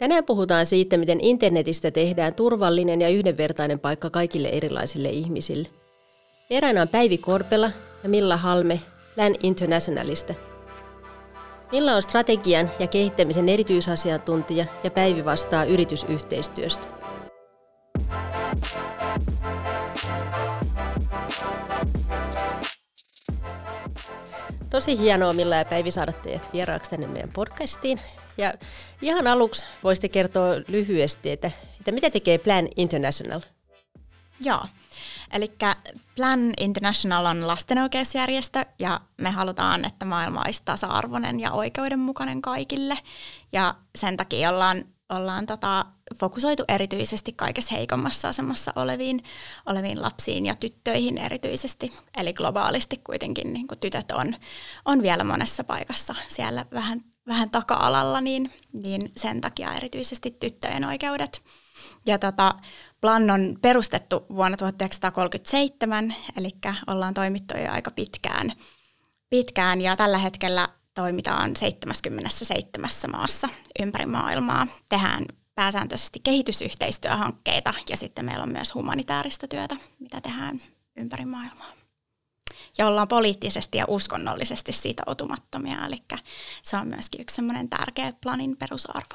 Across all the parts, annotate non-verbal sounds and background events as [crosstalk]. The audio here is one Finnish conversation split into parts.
Tänään puhutaan siitä, miten internetistä tehdään turvallinen ja yhdenvertainen paikka kaikille erilaisille ihmisille. Eräänä on Päivi Korpela ja Milla Halme Län Internationalista. Milla on strategian ja kehittämisen erityisasiantuntija ja Päivi vastaa yritysyhteistyöstä. Tosi hienoa Milla ja Päivi saada teidät vieraaksi tänne meidän podcastiin. Ja ihan aluksi voisitte kertoa lyhyesti, että, että mitä tekee Plan International? Joo, eli Plan International on lastenoikeusjärjestö ja me halutaan, että maailma olisi tasa-arvoinen ja oikeudenmukainen kaikille. Ja sen takia ollaan ollaan tota, fokusoitu erityisesti kaikessa heikommassa asemassa oleviin, oleviin lapsiin ja tyttöihin erityisesti. Eli globaalisti kuitenkin niin tytöt on, on vielä monessa paikassa siellä vähän, vähän taka-alalla, niin, niin sen takia erityisesti tyttöjen oikeudet. Ja tota, Plan on perustettu vuonna 1937, eli ollaan toimittu jo aika pitkään, pitkään ja tällä hetkellä toimitaan 77 maassa ympäri maailmaa. Tehdään pääsääntöisesti kehitysyhteistyöhankkeita ja sitten meillä on myös humanitaarista työtä, mitä tehdään ympäri maailmaa. Ja ollaan poliittisesti ja uskonnollisesti sitoutumattomia, eli se on myöskin yksi semmoinen tärkeä planin perusarvo.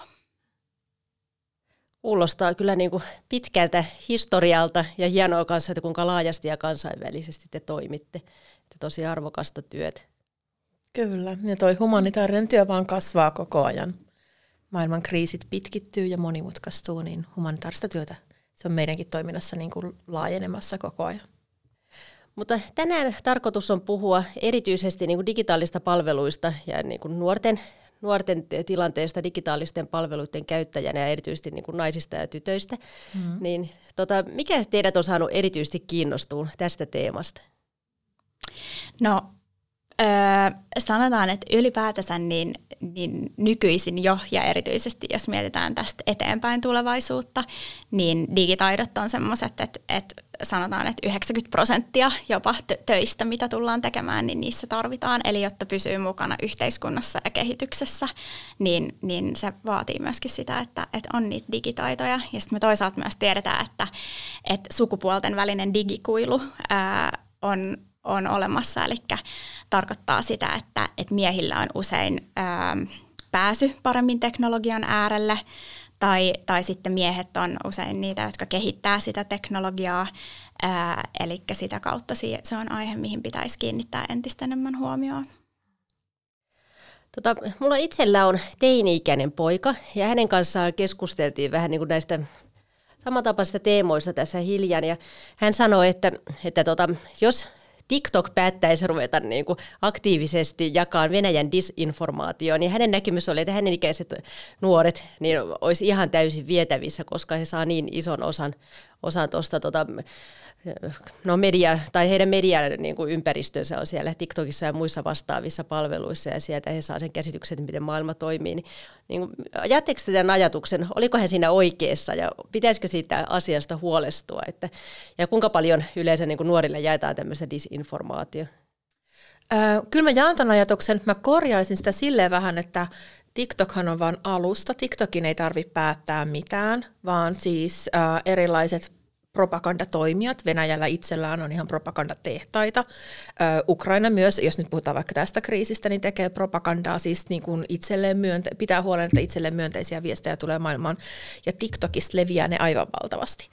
Kuulostaa kyllä niin kuin pitkältä historialta ja hienoa kanssa, että kuinka laajasti ja kansainvälisesti te toimitte. Te tosi arvokasta työtä. Kyllä, ja toi humanitaarinen työ vaan kasvaa koko ajan. Maailman kriisit pitkittyy ja monimutkaistuu, niin humanitaarista työtä se on meidänkin toiminnassa niin kuin laajenemassa koko ajan. Mutta tänään tarkoitus on puhua erityisesti niin kuin digitaalista palveluista ja niin kuin nuorten, nuorten tilanteesta digitaalisten palveluiden käyttäjänä ja erityisesti niin kuin naisista ja tytöistä. Mm. Niin, tota, mikä teidät on saanut erityisesti kiinnostua tästä teemasta? No Öö, sanotaan, että ylipäätänsä niin, niin nykyisin jo, ja erityisesti jos mietitään tästä eteenpäin tulevaisuutta, niin digitaidot on semmoiset, että, että sanotaan, että 90 prosenttia jopa töistä, mitä tullaan tekemään, niin niissä tarvitaan. Eli jotta pysyy mukana yhteiskunnassa ja kehityksessä, niin, niin se vaatii myöskin sitä, että, että on niitä digitaitoja. Ja sitten me toisaalta myös tiedetään, että, että sukupuolten välinen digikuilu ää, on on olemassa, eli tarkoittaa sitä, että, että miehillä on usein ää, pääsy paremmin teknologian äärelle, tai, tai sitten miehet on usein niitä, jotka kehittää sitä teknologiaa, ää, eli sitä kautta se on aihe, mihin pitäisi kiinnittää entistä enemmän huomioon. Tota, mulla itsellä on teini-ikäinen poika ja hänen kanssaan keskusteltiin vähän niin kuin näistä samantapaisista teemoista tässä hiljan ja hän sanoi, että, että tota, jos TikTok päättäisi ruveta niin kuin aktiivisesti jakaa Venäjän disinformaatioon, niin hänen näkemys oli, että hänen ikäiset nuoret niin olisi ihan täysin vietävissä, koska he saa niin ison osan, osan tuosta tota, no media, tai heidän median niin kuin ympäristönsä on siellä TikTokissa ja muissa vastaavissa palveluissa ja sieltä he saa sen käsityksen, miten maailma toimii. Niin, niin ajatteko tämän ajatuksen, oliko he siinä oikeassa ja pitäisikö siitä asiasta huolestua, että, ja kuinka paljon yleensä niin kuin nuorille jaetaan tämmöistä disinformaatio? Öö, kyllä mä jaan tämän ajatuksen, mä korjaisin sitä silleen vähän, että TikTokhan on vain alusta. TikTokin ei tarvitse päättää mitään, vaan siis äh, erilaiset propagandatoimijat. Venäjällä itsellään on ihan propagandatehtaita. Ukraina myös, jos nyt puhutaan vaikka tästä kriisistä, niin tekee propagandaa, siis niin kuin itselleen myönte- pitää huolen, että itselleen myönteisiä viestejä tulee maailmaan. Ja TikTokissa leviää ne aivan valtavasti.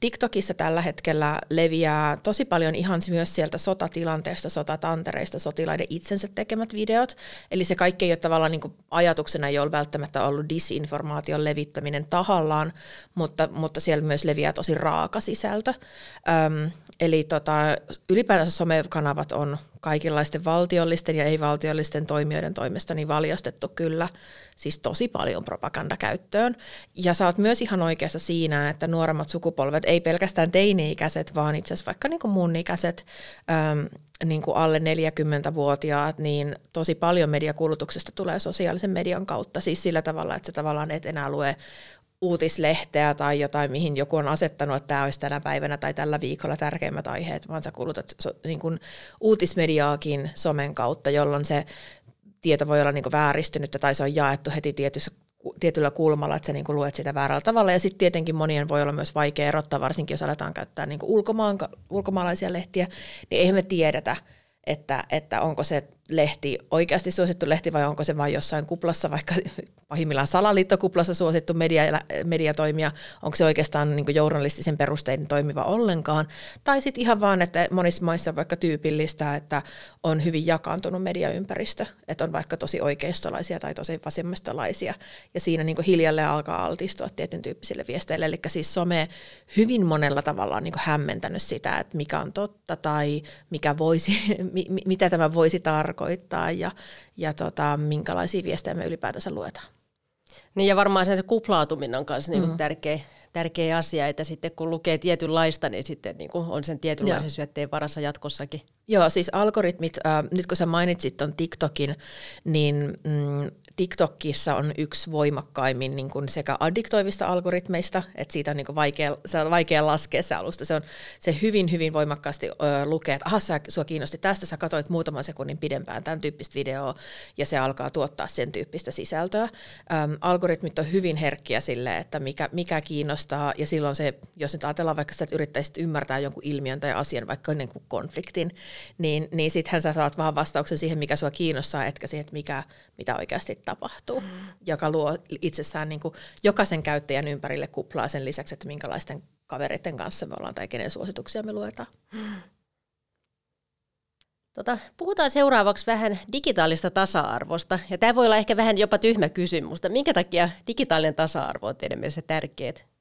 TikTokissa tällä hetkellä leviää tosi paljon ihan myös sieltä sotatilanteesta, sotatantereista, sotilaiden itsensä tekemät videot. Eli se kaikki ei ole tavallaan niin kuin ajatuksena ei ole välttämättä ollut disinformaation levittäminen tahallaan, mutta, mutta siellä myös leviää tosi raaka sisältö. Öm, eli tota, ylipäätänsä somekanavat on kaikenlaisten valtiollisten ja ei-valtiollisten toimijoiden toimesta niin valjastettu kyllä siis tosi paljon propagandakäyttöön. Ja sä oot myös ihan oikeassa siinä, että nuoremmat sukupolvet, ei pelkästään teini-ikäiset, vaan itse asiassa vaikka niin kuin mun ikäiset, äm, niin kuin alle 40-vuotiaat, niin tosi paljon mediakulutuksesta tulee sosiaalisen median kautta. Siis sillä tavalla, että sä tavallaan et enää lue uutislehteä tai jotain, mihin joku on asettanut, että tämä olisi tänä päivänä tai tällä viikolla tärkeimmät aiheet, vaan sä kulutat so, niin kuin uutismediaakin somen kautta, jolloin se tieto voi olla niin kuin vääristynyt tai se on jaettu heti tietyssä tietyllä kulmalla, että sä niin luet sitä väärällä tavalla. Ja sitten tietenkin monien voi olla myös vaikea erottaa, varsinkin jos aletaan käyttää niin ulkomaan, ulkomaalaisia lehtiä, niin eihän me tiedetä, että, että onko se lehti oikeasti suosittu lehti vai onko se vain jossain kuplassa, vaikka [laughs] pahimmillaan salaliittokuplassa suosittu media, mediatoimija, onko se oikeastaan niin journalistisen perustein toimiva ollenkaan. Tai sitten ihan vaan, että monissa maissa on vaikka tyypillistä, että on hyvin jakaantunut mediaympäristö, että on vaikka tosi oikeistolaisia tai tosi vasemmistolaisia, ja siinä niin hiljalleen alkaa altistua tietyn tyyppisille viesteille. Eli siis some hyvin monella tavalla on niin hämmentänyt sitä, että mikä on totta tai mikä voisi, [laughs] mitä tämä voisi tarkoittaa tarkoittaa ja, ja tota, minkälaisia viestejä me ylipäätänsä luetaan. Niin ja varmaan sen se kuplautuminen on myös niinku mm. tärkeä, tärkeä asia, että sitten kun lukee tietynlaista, niin sitten niinku on sen tietynlaisen Joo. syötteen varassa jatkossakin. Joo, siis algoritmit, äh, nyt kun sä mainitsit ton TikTokin, niin mm, TikTokissa on yksi voimakkaimmin niin kuin sekä addiktoivista algoritmeista, että siitä on, niin kuin vaikea, se on vaikea laskea se alusta. Se, on, se hyvin, hyvin voimakkaasti ö, lukee, että aha, sä, sua kiinnosti tästä, sä katsoit muutaman sekunnin pidempään tämän tyyppistä videoa, ja se alkaa tuottaa sen tyyppistä sisältöä. Öm, algoritmit on hyvin herkkiä sille, että mikä, mikä kiinnostaa, ja silloin se, jos nyt ajatellaan vaikka sitä, että yrittäisit ymmärtää jonkun ilmiön tai asian, vaikka niin kuin konfliktin, niin, niin sittenhän sä saat vaan vastauksen siihen, mikä sua kiinnostaa, etkä siihen, että mikä, mitä oikeasti tapahtuu, mm. joka luo itsessään niin kuin jokaisen käyttäjän ympärille kuplaa sen lisäksi, että minkälaisten kavereiden kanssa me ollaan tai kenen suosituksia me luetaan. Mm. Tota, puhutaan seuraavaksi vähän digitaalista tasa-arvosta. Ja tämä voi olla ehkä vähän jopa tyhmä kysymys, mutta minkä takia digitaalinen tasa-arvo on teidän mielestä tärkeää?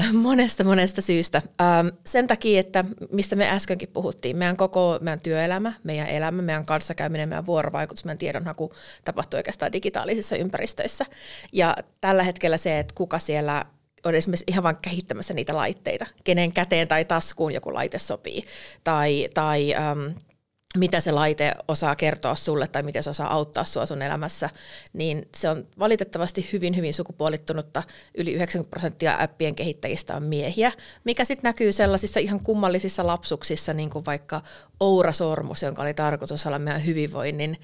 [laughs] Monesta monesta syystä. Ähm, sen takia, että mistä me äskenkin puhuttiin, meidän koko meidän työelämä, meidän elämä, meidän kanssakäyminen, meidän vuorovaikutus, meidän tiedonhaku tapahtuu oikeastaan digitaalisissa ympäristöissä. Ja tällä hetkellä se, että kuka siellä on esimerkiksi ihan vain kehittämässä niitä laitteita, kenen käteen tai taskuun joku laite sopii, tai, tai ähm, mitä se laite osaa kertoa sulle tai miten se osaa auttaa sua sun elämässä, niin se on valitettavasti hyvin, hyvin sukupuolittunutta. Yli 90 prosenttia appien kehittäjistä on miehiä, mikä sitten näkyy sellaisissa ihan kummallisissa lapsuksissa, niin kuin vaikka Oura Sormus, jonka oli tarkoitus olla meidän hyvinvoinnin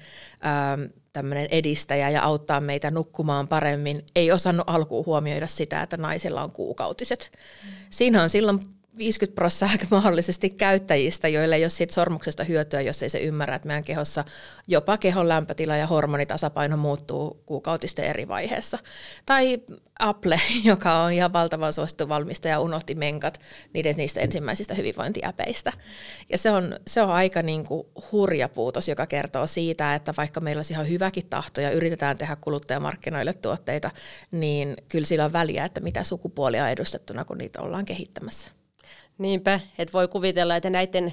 ähm, tämmöinen edistäjä ja auttaa meitä nukkumaan paremmin, ei osannut alkuun huomioida sitä, että naisilla on kuukautiset. Mm. Siinä on silloin 50 prosenttia mahdollisesti käyttäjistä, joille ei ole siitä sormuksesta hyötyä, jos ei se ymmärrä, että meidän kehossa jopa kehon lämpötila ja hormonitasapaino muuttuu kuukautisten eri vaiheessa. Tai Apple, [laughs] joka on ihan valtavan suosittu valmistaja, unohti menkat niiden niistä ensimmäisistä hyvinvointiäpeistä. Ja se on, se on aika niin kuin hurja puutos, joka kertoo siitä, että vaikka meillä olisi ihan hyväkin tahto ja yritetään tehdä kuluttajamarkkinoille tuotteita, niin kyllä sillä on väliä, että mitä sukupuolia on edustettuna, kun niitä ollaan kehittämässä. Niinpä, että voi kuvitella, että näiden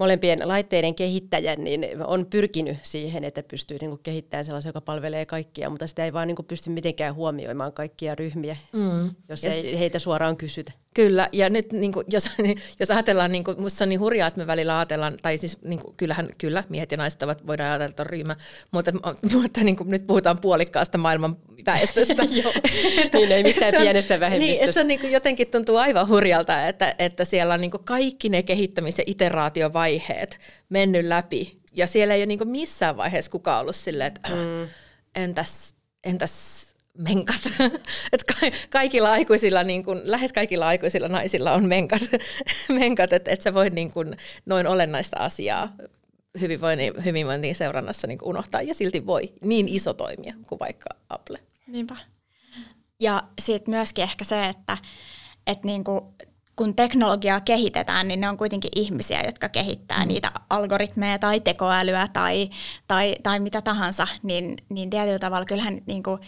molempien laitteiden kehittäjän niin on pyrkinyt siihen, että pystyy niin kuin kehittämään sellaisen, joka palvelee kaikkia, mutta sitä ei vaan niin kuin pysty mitenkään huomioimaan kaikkia ryhmiä, mm. jos ja ei heitä suoraan kysytä. Kyllä, ja nyt niin kuin, jos, [laughs] jos ajatellaan, niin kuin, musta on niin hurjaa, että me välillä ajatellaan, tai siis niin kuin, kyllähän, kyllä, miehet ja naiset ovat, voidaan ajatella, että on ryhmä, mutta, mutta niin kuin, nyt puhutaan puolikkaasta maailman väestöstä. [laughs] Joo, niin ei mistään [laughs] on, pienestä vähemmistöstä. Niin, että se on, niin kuin, jotenkin tuntuu aivan hurjalta, että, että siellä on niin kuin, kaikki ne kehittämis- ja iteraatiovaiheet mennyt läpi, ja siellä ei ole niin kuin, missään vaiheessa kukaan ollut silleen, että mm. entäs, entäs menkat. [laughs] Et kaikilla aikuisilla, niin kun, lähes kaikilla aikuisilla naisilla on menkat, [laughs] menkat että et sä voit niin kun, noin olennaista asiaa hyvinvoinnin, hyvinvoinnin seurannassa niin unohtaa, ja silti voi niin iso toimia kuin vaikka Apple. Niinpä. Ja sitten myöskin ehkä se, että, että niin kuin kun teknologiaa kehitetään, niin ne on kuitenkin ihmisiä, jotka kehittää mm. niitä algoritmeja tai tekoälyä tai, tai, tai mitä tahansa, niin, niin tietyllä tavalla kyllähän niin kuin,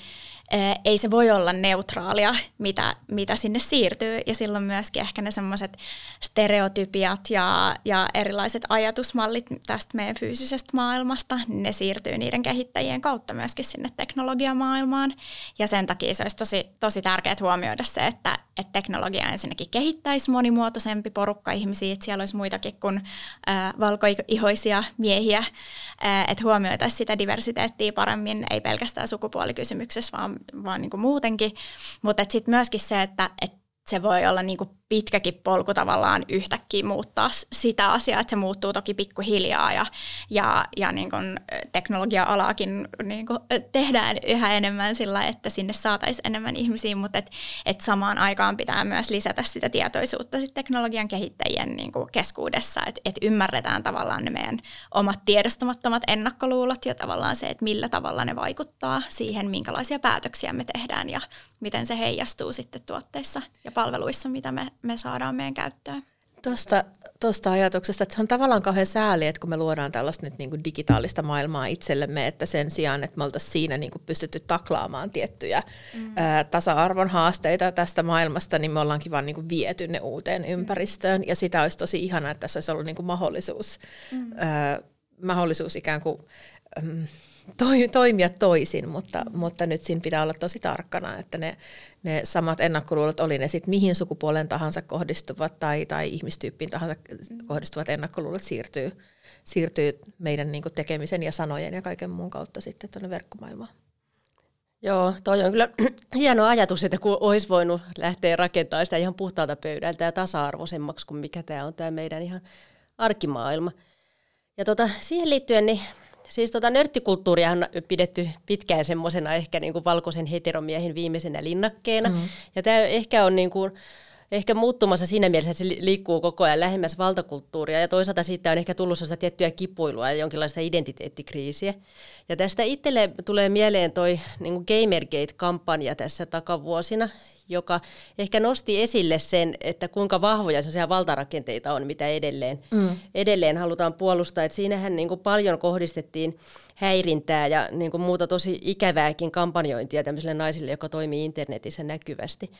ei se voi olla neutraalia, mitä, mitä sinne siirtyy. Ja silloin myöskin ehkä ne semmoiset stereotypiat ja, ja erilaiset ajatusmallit tästä meidän fyysisestä maailmasta, ne siirtyy niiden kehittäjien kautta myöskin sinne teknologiamaailmaan. Ja sen takia se olisi tosi, tosi tärkeää huomioida se, että, että teknologia ensinnäkin kehittäisi monimuotoisempi porukka ihmisiä, että siellä olisi muitakin kuin äh, valkoihoisia miehiä, äh, että huomioitaisiin sitä diversiteettiä paremmin, ei pelkästään sukupuolikysymyksessä, vaan, vaan niin kuin muutenkin. Mutta sitten myöskin se, että et se voi olla niin kuin pitkäkin polku tavallaan yhtäkkiä muuttaa sitä asiaa, että se muuttuu toki pikkuhiljaa ja, ja, ja niin kuin teknologia-alaakin niin kuin tehdään yhä enemmän sillä, että sinne saataisiin enemmän ihmisiä, mutta et, et samaan aikaan pitää myös lisätä sitä tietoisuutta sit teknologian kehittäjien niin kuin keskuudessa, että et ymmärretään tavallaan ne meidän omat tiedostamattomat ennakkoluulot ja tavallaan se, että millä tavalla ne vaikuttaa siihen, minkälaisia päätöksiä me tehdään ja miten se heijastuu sitten tuotteissa ja palveluissa, mitä me me saadaan meidän käyttöön. Tuosta, tuosta ajatuksesta, että se on tavallaan kauhean sääli, että kun me luodaan tällaista nyt niin kuin digitaalista maailmaa itsellemme, että sen sijaan, että me oltaisiin siinä niin kuin pystytty taklaamaan tiettyjä mm. ää, tasa-arvon haasteita tästä maailmasta, niin me ollaankin vaan niin kuin viety ne uuteen ympäristöön. Ja sitä olisi tosi ihanaa, että tässä olisi ollut niin kuin mahdollisuus, mm. ää, mahdollisuus ikään kuin... Äm, toi, toimia toisin, mutta, mutta nyt siinä pitää olla tosi tarkkana, että ne, ne samat ennakkoluulot, oli ne sitten mihin sukupuolen tahansa kohdistuvat tai, tai ihmistyyppiin tahansa kohdistuvat ennakkoluulot siirtyy, siirtyy meidän niin tekemisen ja sanojen ja kaiken muun kautta sitten tuonne verkkomaailmaan. Joo, toi on kyllä [clears throat] hieno ajatus, että kun olisi voinut lähteä rakentamaan sitä ihan puhtaalta pöydältä ja tasa-arvoisemmaksi kuin mikä tämä on tämä meidän ihan arkimaailma. Ja tota, siihen liittyen niin Siis tota nörttikulttuuria on pidetty pitkään semmoisena ehkä niin kuin valkoisen heteromiehen viimeisenä linnakkeena. Mm. Ja tämä ehkä on niin kuin, ehkä muuttumassa siinä mielessä, että se liikkuu koko ajan lähemmäs valtakulttuuria ja toisaalta siitä on ehkä tullut sellaista tiettyä kipuilua ja jonkinlaista identiteettikriisiä. Ja tästä itselle tulee mieleen toi niin Gamergate-kampanja tässä takavuosina, joka ehkä nosti esille sen, että kuinka vahvoja sellaisia valtarakenteita on, mitä edelleen, mm. edelleen halutaan puolustaa. Et siinähän niin kuin paljon kohdistettiin häirintää ja niin kuin muuta tosi ikävääkin kampanjointia tämmöisille naisille, joka toimii internetissä näkyvästi.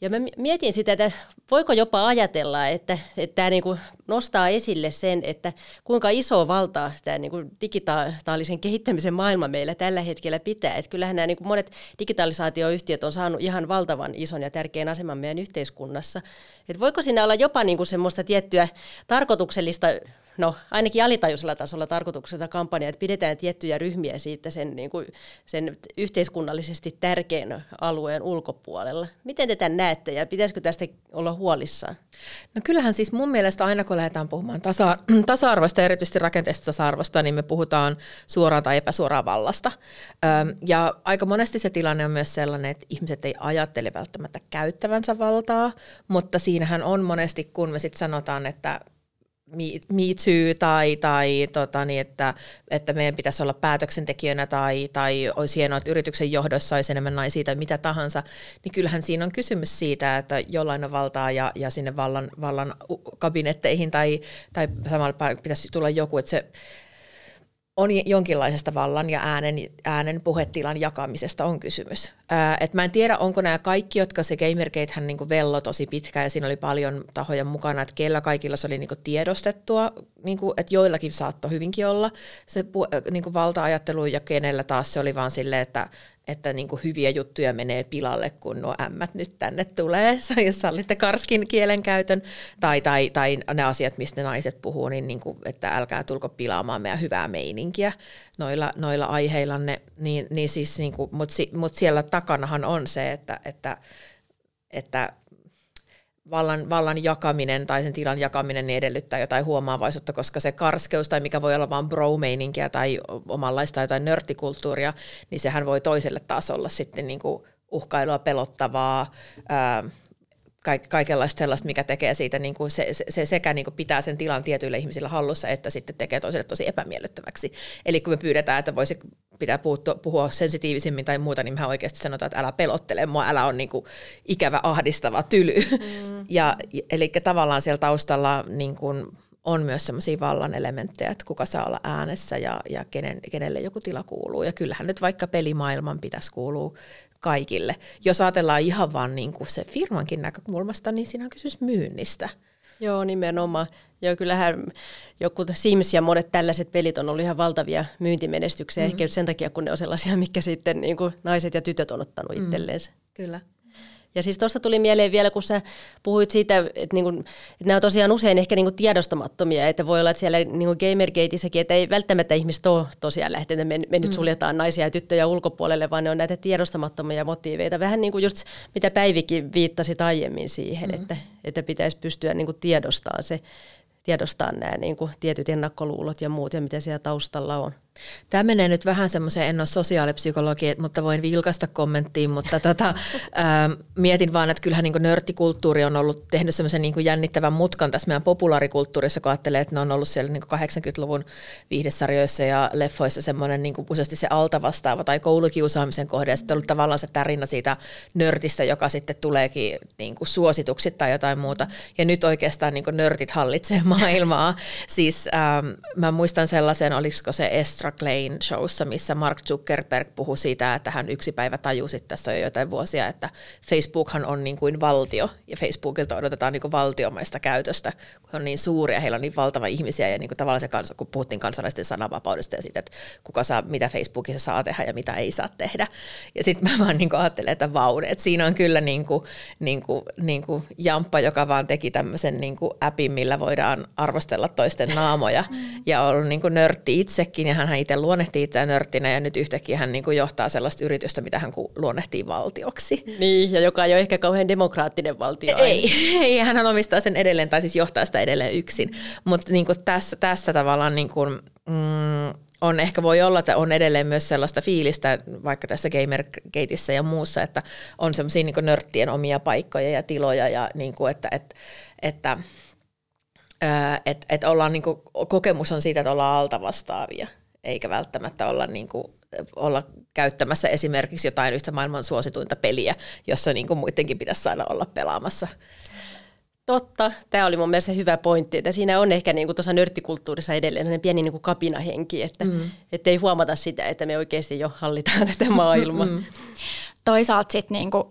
Ja mä mietin sitä, että voiko jopa ajatella, että, että tämä niin nostaa esille sen, että kuinka iso valtaa tämä niin digitaalisen kehittämisen maailma meillä tällä hetkellä pitää. Että kyllähän nämä niin monet digitalisaatioyhtiöt on saanut ihan valtavan ison ja tärkeän aseman meidän yhteiskunnassa. Että voiko siinä olla jopa niin kuin semmoista tiettyä tarkoituksellista no ainakin alitajuisella tasolla tarkoituksella kampanja, että pidetään tiettyjä ryhmiä siitä sen, niin kuin, sen yhteiskunnallisesti tärkeän alueen ulkopuolella. Miten te tämän näette ja pitäisikö tästä olla huolissaan? No kyllähän siis mun mielestä aina kun lähdetään puhumaan tasa- [clears throat] tasa-arvoista, erityisesti rakenteesta tasa-arvosta, niin me puhutaan suoraan tai epäsuoraan vallasta. ja aika monesti se tilanne on myös sellainen, että ihmiset ei ajattele välttämättä käyttävänsä valtaa, mutta siinähän on monesti, kun me sitten sanotaan, että me Too tai, tai tota, niin, että, että meidän pitäisi olla päätöksentekijänä tai, tai olisi hienoa, että yrityksen johdossa olisi enemmän naisia tai mitä tahansa, niin kyllähän siinä on kysymys siitä, että jollain on valtaa ja, ja sinne vallan, vallan kabinetteihin tai, tai samalla pitäisi tulla joku, että se on jonkinlaisesta vallan ja äänen, äänen puhetilan jakamisesta on kysymys. Ää, et mä en tiedä, onko nämä kaikki, jotka se Gamergate niin vello tosi pitkään ja siinä oli paljon tahoja mukana, että kellä kaikilla se oli niin kuin tiedostettua, niin kuin, että joillakin saattoi hyvinkin olla se niin kuin valta-ajattelu ja kenellä taas se oli vaan silleen, että että niin kuin hyviä juttuja menee pilalle, kun nuo ämmät nyt tänne tulee, [laughs] jos sallitte karskin kielenkäytön, tai, tai, tai ne asiat, mistä naiset puhuu, niin, niin kuin, että älkää tulko pilaamaan meidän hyvää meininkiä noilla, noilla aiheillanne, niin, niin siis, niin kuin, mutta mut siellä takanahan on se, että, että, että vallan, vallan jakaminen tai sen tilan jakaminen niin edellyttää jotain huomaavaisuutta, koska se karskeus tai mikä voi olla vain bro tai omanlaista jotain nörttikulttuuria, niin sehän voi toiselle taas olla sitten niin kuin uhkailua, pelottavaa, ää, kaikenlaista sellaista, mikä tekee siitä, niin kuin se, se, sekä niin kuin pitää sen tilan tietyille ihmisillä hallussa, että sitten tekee toiselle tosi epämiellyttäväksi. Eli kun me pyydetään, että voisi pitää puhua, puhua sensitiivisemmin tai muuta, niin mehän oikeasti sanotaan, että älä pelottele mua, älä on niin kuin ikävä, ahdistava, tyly. Mm. [laughs] Ja, eli tavallaan siellä taustalla niin kuin on myös sellaisia vallan elementtejä, että kuka saa olla äänessä ja, ja kenen, kenelle joku tila kuuluu. Ja kyllähän nyt vaikka pelimaailman pitäisi kuulua kaikille. Jos ajatellaan ihan vaan niin kuin se firmankin näkökulmasta, niin siinä on kysymys myynnistä. Joo, nimenomaan. Joo, kyllähän joku Sims ja monet tällaiset pelit on ollut ihan valtavia myyntimenestyksiä, mm-hmm. ehkä sen takia, kun ne on sellaisia, mikä sitten niin kuin naiset ja tytöt on ottanut mm-hmm. itselleensä. Kyllä. Ja siis tuosta tuli mieleen vielä, kun sä puhuit siitä, että, niinku, että nämä on tosiaan usein ehkä niinku tiedostamattomia, että voi olla, että siellä niinku Gamergateissäkin, että ei välttämättä ihmiset ole tosiaan lähtenyt, me, me nyt mm. suljetaan naisia ja tyttöjä ulkopuolelle, vaan ne on näitä tiedostamattomia motiiveita. Vähän niin kuin just mitä Päivikin viittasi aiemmin siihen, mm. että, että pitäisi pystyä niinku tiedostamaan se, tiedostaa nämä niin kuin tietyt ennakkoluulot ja muut ja mitä siellä taustalla on. Tämä menee nyt vähän semmoiseen, en ole sosiaalipsykologi, mutta voin vilkasta kommenttiin, mutta tota, [laughs] ää, mietin vaan, että kyllähän niin nörttikulttuuri on ollut tehnyt semmoisen niin jännittävän mutkan tässä meidän populaarikulttuurissa, kun ajattelee, että ne on ollut siellä niin 80-luvun viihdesarjoissa ja leffoissa semmoinen niin useasti se altavastaava tai koulukiusaamisen kohde, ja sitten on ollut tavallaan se tarina siitä nörtistä, joka sitten tuleekin niin kuin suosituksi tai jotain muuta, ja nyt oikeastaan niin nörtit hallitsee [laughs] maailmaa. Siis ähm, mä muistan sellaisen, olisiko se Estra Sandra Klein showssa, missä Mark Zuckerberg puhui siitä, että hän yksi päivä tajusi tässä jo jotain vuosia, että Facebookhan on niin kuin valtio ja Facebookilta odotetaan niin kuin valtiomaista käytöstä, kun on niin suuri ja heillä on niin valtava ihmisiä ja niin kuin tavallaan se kansa, kun puhuttiin kansalaisten sananvapaudesta ja siitä, että kuka saa, mitä Facebookissa saa tehdä ja mitä ei saa tehdä. Ja sitten mä vaan niin kuin ajattelen, että vau, että siinä on kyllä niin kuin, niin kuin, niin kuin Jamppa, joka vaan teki tämmöisen niin kuin appin, millä voidaan arvostella toisten naamoja ja ollut niin kuin nörtti itsekin ja hän itse luonnehtii itseään nörttinä ja nyt yhtäkkiä hän niin kuin johtaa sellaista yritystä, mitä hän luonnehtii valtioksi. Niin, ja joka ei ole ehkä kauhean demokraattinen valtio. Ei, [laughs] ei hän omistaa sen edelleen tai siis johtaa sitä edelleen yksin. Mutta niin tässä, tässä tavallaan niin kuin, mm, on ehkä voi olla, että on edelleen myös sellaista fiilistä, vaikka tässä Gamergateissa ja muussa, että on semmoisia niin nörttien omia paikkoja ja tiloja ja niin kuin, että, että, että että et ollaan niinku, kokemus on siitä, että ollaan alta vastaavia eikä välttämättä olla, niin kuin, olla käyttämässä esimerkiksi jotain yhtä maailman suosituinta peliä, jossa niin kuin muidenkin pitäisi saada olla pelaamassa. Totta. Tämä oli mun mielestä hyvä pointti, että siinä on ehkä niin tuossa nörttikulttuurissa edelleen pieni niin kuin kapinahenki, että mm. ei huomata sitä, että me oikeasti jo hallitaan tätä maailmaa. Mm toisaalta sitten niinku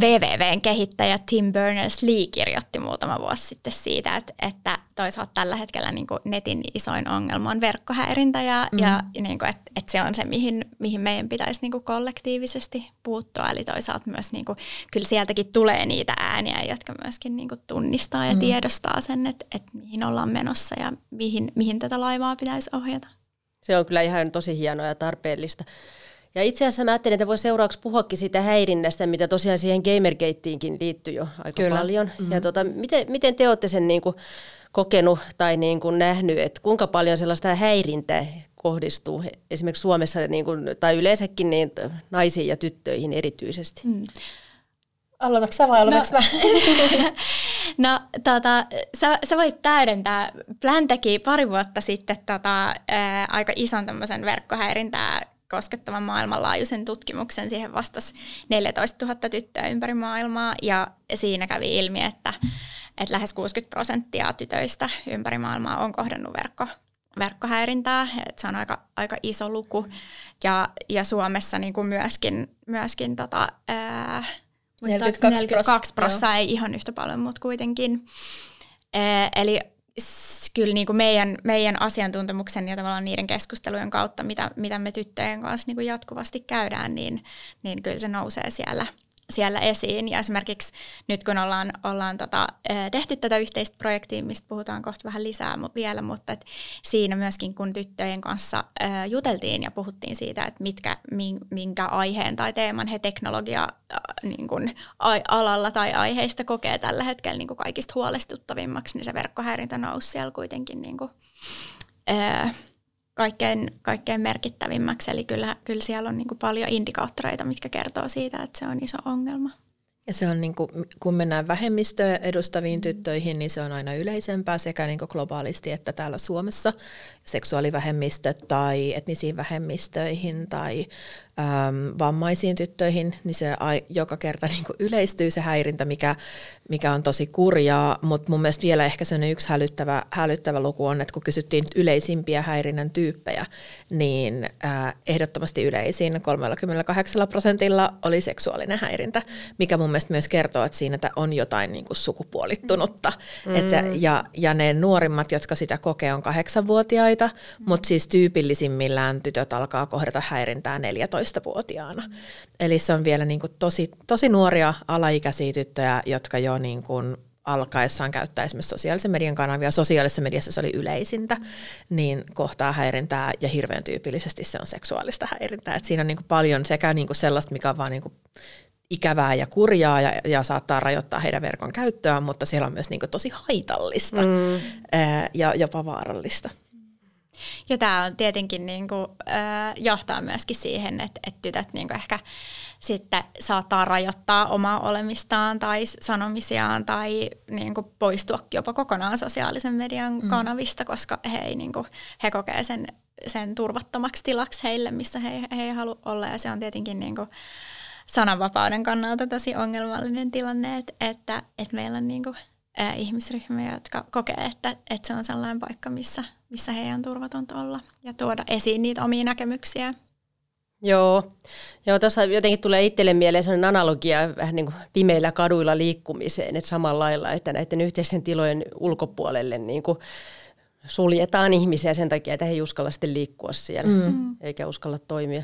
WWWn kehittäjä Tim Berners-Lee kirjoitti muutama vuosi sitten siitä, että, että toisaalta tällä hetkellä niinku netin isoin ongelma on verkkohäirintä ja, mm. ja niinku, että, että se on se, mihin, mihin meidän pitäisi niinku kollektiivisesti puuttua. Eli toisaalta myös niinku, kyllä sieltäkin tulee niitä ääniä, jotka myöskin niinku tunnistaa ja mm. tiedostaa sen, että, että mihin ollaan menossa ja mihin, mihin tätä laivaa pitäisi ohjata. Se on kyllä ihan tosi hienoa ja tarpeellista. Ja itse asiassa mä ajattelin, että voi seuraavaksi puhuakin siitä häirinnästä, mitä tosiaan siihen Gamergateinkin liittyy jo aika Kyllä. paljon. Mm-hmm. Ja tota, miten, miten te olette sen niin kuin kokenut tai niin kuin nähnyt, että kuinka paljon sellaista häirintää kohdistuu esimerkiksi Suomessa niin kuin, tai yleensäkin niin naisiin ja tyttöihin erityisesti? Mm. Aloitatko sä vai aloitatko no, mä? [laughs] no tota, sä, sä voit täydentää. Plan teki pari vuotta sitten tota, ää, aika ison tämmöisen verkkohäirintää koskettavan maailmanlaajuisen tutkimuksen. Siihen vastasi 14 000 tyttöä ympäri maailmaa ja siinä kävi ilmi, että, että lähes 60 prosenttia tytöistä ympäri maailmaa on kohdannut verkko, verkkohäirintää. että se on aika, aika iso luku. Ja, ja Suomessa niin kuin myöskin, myöskin tota, ää, 42, 42 prosenttia, ei ihan yhtä paljon, mutta kuitenkin. Eli kyllä niin kuin meidän, meidän asiantuntemuksen ja tavallaan niiden keskustelujen kautta, mitä, mitä me tyttöjen kanssa niin kuin jatkuvasti käydään, niin, niin kyllä se nousee siellä – siellä esiin. Ja esimerkiksi nyt kun ollaan, ollaan tota, tehty tätä yhteistä projektia, mistä puhutaan kohta vähän lisää vielä, mutta et siinä myöskin kun tyttöjen kanssa juteltiin ja puhuttiin siitä, että mitkä, minkä aiheen tai teeman he teknologia niin kun, alalla tai aiheista kokee tällä hetkellä niin kaikista huolestuttavimmaksi, niin se verkkohäirintä nousi siellä kuitenkin niin kun, ää, kaikkein, kaikkein merkittävimmäksi. Eli kyllä, kyllä siellä on niin kuin paljon indikaattoreita, mitkä kertoo siitä, että se on iso ongelma. Ja se on, niin kuin, kun mennään vähemmistöä edustaviin tyttöihin, niin se on aina yleisempää sekä niin kuin globaalisti että täällä Suomessa. Seksuaalivähemmistöt tai etnisiin vähemmistöihin tai äm, vammaisiin tyttöihin, niin se ai, joka kerta niin kuin yleistyy se häirintä, mikä, mikä on tosi kurjaa, mutta mun mielestä vielä ehkä sellainen yksi hälyttävä, hälyttävä luku on, että kun kysyttiin yleisimpiä häirinnän tyyppejä, niin äh, ehdottomasti yleisin 38 prosentilla oli seksuaalinen häirintä, mikä mun mielestä myös kertoo, että siinä on jotain niin kuin sukupuolittunutta. Mm. Et se, ja, ja ne nuorimmat, jotka sitä kokee, on kahdeksanvuotiaita, mutta siis tyypillisimmillään tytöt alkaa kohdata häirintää 14 15-vuotiaana. Mm. Eli se on vielä niin kuin tosi, tosi nuoria alaikäisiä tyttöjä, jotka jo niin kuin alkaessaan käyttää esimerkiksi sosiaalisen median kanavia, sosiaalisessa mediassa se oli yleisintä, niin kohtaa häirintää ja hirveän tyypillisesti se on seksuaalista häirintää. Et siinä on niinku paljon sekä niinku sellaista, mikä on vaan niinku ikävää ja kurjaa ja, ja saattaa rajoittaa heidän verkon käyttöä, mutta siellä on myös niinku tosi haitallista mm. ää, ja jopa vaarallista. Ja tämä on tietenkin niinku, äh, johtaa myöskin siihen, että, että tytöt niinku ehkä sitten saattaa rajoittaa omaa olemistaan tai sanomisiaan tai niin kuin poistua jopa kokonaan sosiaalisen median mm. kanavista, koska he, ei, niin kuin, he kokee sen, sen turvattomaksi tilaksi heille, missä he, he ei halua olla. Ja se on tietenkin niin kuin sananvapauden kannalta tosi ongelmallinen tilanne, että, että, että meillä on niin kuin, ä, ihmisryhmiä, jotka kokee, että, että se on sellainen paikka, missä, missä heidän on turvatonta olla ja tuoda esiin niitä omia näkemyksiä Joo, Joo tuossa jotenkin tulee itselle mieleen sellainen analogia vähän niin kuin pimeillä kaduilla liikkumiseen, että samalla lailla, että näiden yhteisten tilojen ulkopuolelle niin kuin suljetaan ihmisiä sen takia, että he ei uskalla sitten liikkua siellä, mm. eikä uskalla toimia.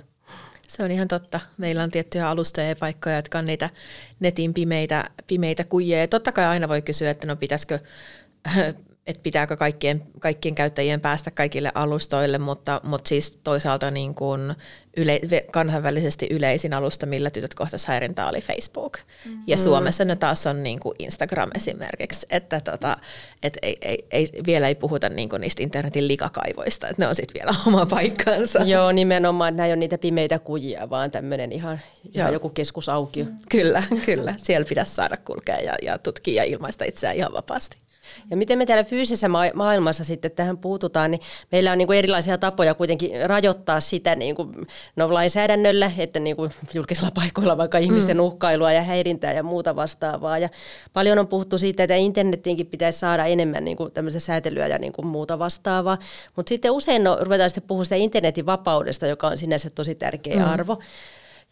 Se on ihan totta. Meillä on tiettyjä alustoja ja paikkoja, jotka on niitä netin pimeitä, pimeitä kujia. totta kai aina voi kysyä, että no pitäisikö että pitääkö kaikkien, kaikkien käyttäjien päästä kaikille alustoille, mutta, mutta siis toisaalta niin kuin yle, kansainvälisesti yleisin alusta, millä tytöt kohtas häirintää, oli Facebook. Mm. Ja Suomessa ne taas on niin kuin Instagram esimerkiksi, että tota, et ei, ei, ei, vielä ei puhuta niin kuin niistä internetin likakaivoista, että ne on sitten vielä [laughs] oma paikkansa. Joo, nimenomaan, että nämä ei ole niitä pimeitä kujia, vaan tämmöinen ihan, ihan joku keskusaukio. Mm. Kyllä, kyllä. Siellä pitäisi saada kulkea ja, ja tutkia ja ilmaista itseään ihan vapaasti. Ja miten me täällä fyysisessä maailmassa sitten tähän puututaan, niin meillä on niin kuin erilaisia tapoja kuitenkin rajoittaa sitä niin kuin, no, lainsäädännöllä, että niin kuin julkisilla paikoilla vaikka ihmisten mm. uhkailua ja häirintää ja muuta vastaavaa. Ja paljon on puhuttu siitä, että internettiinkin pitäisi saada enemmän niin kuin säätelyä ja niin kuin muuta vastaavaa. Mutta sitten usein no, ruvetaan sitten puhumaan sitä internetin vapaudesta, joka on sinänsä tosi tärkeä mm. arvo.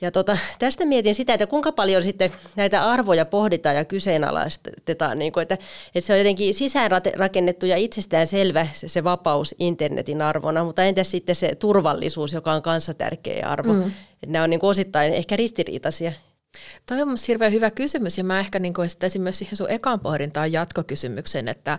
Ja tota, tästä mietin sitä, että kuinka paljon sitten näitä arvoja pohditaan ja kyseenalaistetaan, niin kuin, että, että se on jotenkin sisäänrakennettu ja itsestään selvä se, se vapaus internetin arvona, mutta entäs sitten se turvallisuus, joka on kanssa tärkeä arvo. Mm. Että nämä on niin kuin osittain ehkä ristiriitaisia. Toi on hirveän hyvä kysymys ja mä ehkä niin esittäisin myös siihen sun ekaan pohdintaan jatkokysymyksen, että,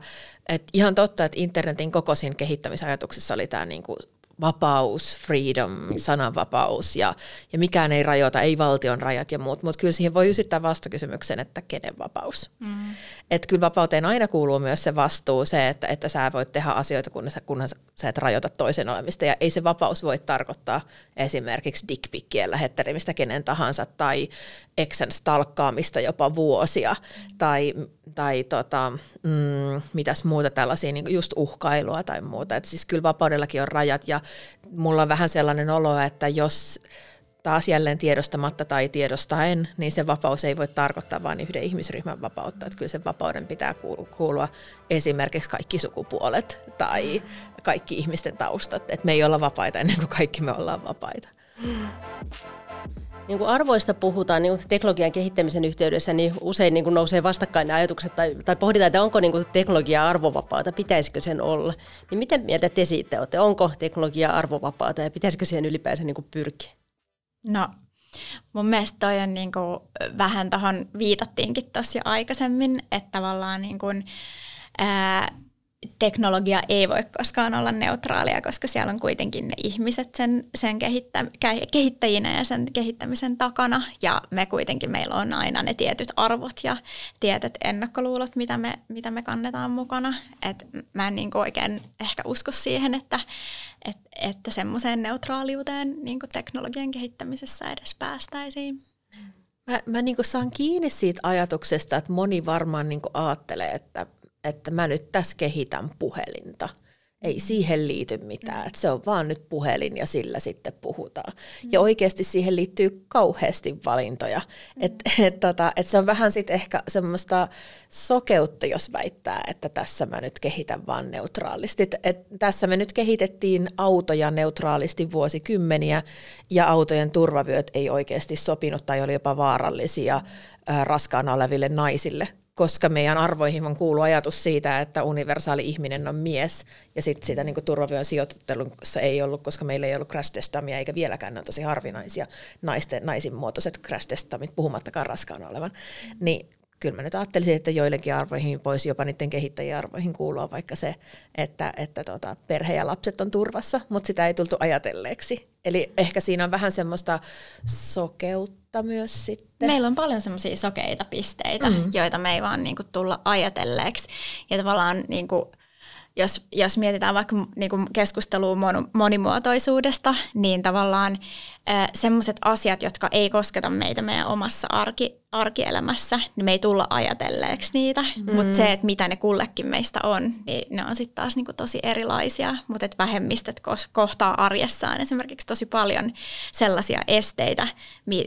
että ihan totta, että internetin kokoisin kehittämisajatuksessa oli tämä niin kuin vapaus, freedom, sananvapaus ja, ja mikään ei rajoita, ei valtion rajat ja muut, mutta kyllä siihen voi ysittää vastakysymyksen, että kenen vapaus. Mm. Että kyllä vapauteen aina kuuluu myös se vastuu, se, että, että sä voit tehdä asioita, kunnes, kunnes sä et rajoita toisen olemista ja ei se vapaus voi tarkoittaa esimerkiksi dickpikkien lähettämistä kenen tahansa tai eksän stalkkaamista jopa vuosia tai, tai tota, mm, mitäs muuta tällaisia, niin just uhkailua tai muuta. Et siis kyllä vapaudellakin on rajat ja mulla on vähän sellainen olo, että jos taas jälleen tiedostamatta tai tiedostaen, niin se vapaus ei voi tarkoittaa vain yhden ihmisryhmän vapautta. Että kyllä sen vapauden pitää kuulua esimerkiksi kaikki sukupuolet tai kaikki ihmisten taustat. Että me ei olla vapaita ennen kuin kaikki me ollaan vapaita. Niin kuin arvoista puhutaan niin kuin teknologian kehittämisen yhteydessä, niin usein niin kuin nousee vastakkain ajatukset tai, tai pohditaan, että onko niin kuin teknologia arvovapaata, pitäisikö sen olla. Niin miten mieltä te siitä olette? Onko teknologia arvovapaata ja pitäisikö siihen ylipäänsä niin kuin pyrkiä? No mun mielestä toi on niin kuin, vähän tuohon viitattiinkin tuossa jo aikaisemmin, että tavallaan niin kuin, ää, teknologia ei voi koskaan olla neutraalia, koska siellä on kuitenkin ne ihmiset sen, sen kehittä, kehittäjinä ja sen kehittämisen takana. Ja me kuitenkin, meillä on aina ne tietyt arvot ja tietyt ennakkoluulot, mitä me, mitä me kannetaan mukana. Et mä en niin oikein ehkä usko siihen, että, et, että semmoiseen neutraaliuteen niin teknologian kehittämisessä edes päästäisiin. Mä, mä niin saan kiinni siitä ajatuksesta, että moni varmaan niin ajattelee, että että mä nyt tässä kehitän puhelinta. Ei siihen liity mitään, että se on vaan nyt puhelin ja sillä sitten puhutaan. Ja oikeasti siihen liittyy kauheasti valintoja. Että [laughs] et, tota, et se on vähän sitten ehkä semmoista sokeutta, jos väittää, että tässä mä nyt kehitän vaan neutraalisti. Et, et, tässä me nyt kehitettiin autoja neutraalisti vuosikymmeniä ja autojen turvavyöt ei oikeasti sopinut tai oli jopa vaarallisia raskaana oleville naisille koska meidän arvoihin on kuulu ajatus siitä, että universaali ihminen on mies, ja sitten sitä niin turvavyön sijoittelussa ei ollut, koska meillä ei ollut crash testamia, eikä vieläkään ne on tosi harvinaisia naisten, naisin muotoiset crash testamit, puhumattakaan raskaana olevan. Niin kyllä mä nyt ajattelisin, että joillekin arvoihin voisi jopa niiden kehittäjien arvoihin kuulua vaikka se, että, että tota, perhe ja lapset on turvassa, mutta sitä ei tultu ajatelleeksi. Eli ehkä siinä on vähän semmoista sokeutta myös sitten. Meillä on paljon semmoisia sokeita pisteitä, mm. joita me ei vaan niinku tulla ajatelleeksi. Ja tavallaan niinku, jos, jos mietitään vaikka niin kuin keskustelua monimuotoisuudesta, niin tavallaan semmoiset asiat, jotka ei kosketa meitä meidän omassa arki, arkielämässä, niin me ei tulla ajatelleeksi niitä. Mm. Mutta se, että mitä ne kullekin meistä on, niin ne on sitten taas niin kuin tosi erilaisia. Mutta että vähemmistöt kohtaa arjessaan esimerkiksi tosi paljon sellaisia esteitä,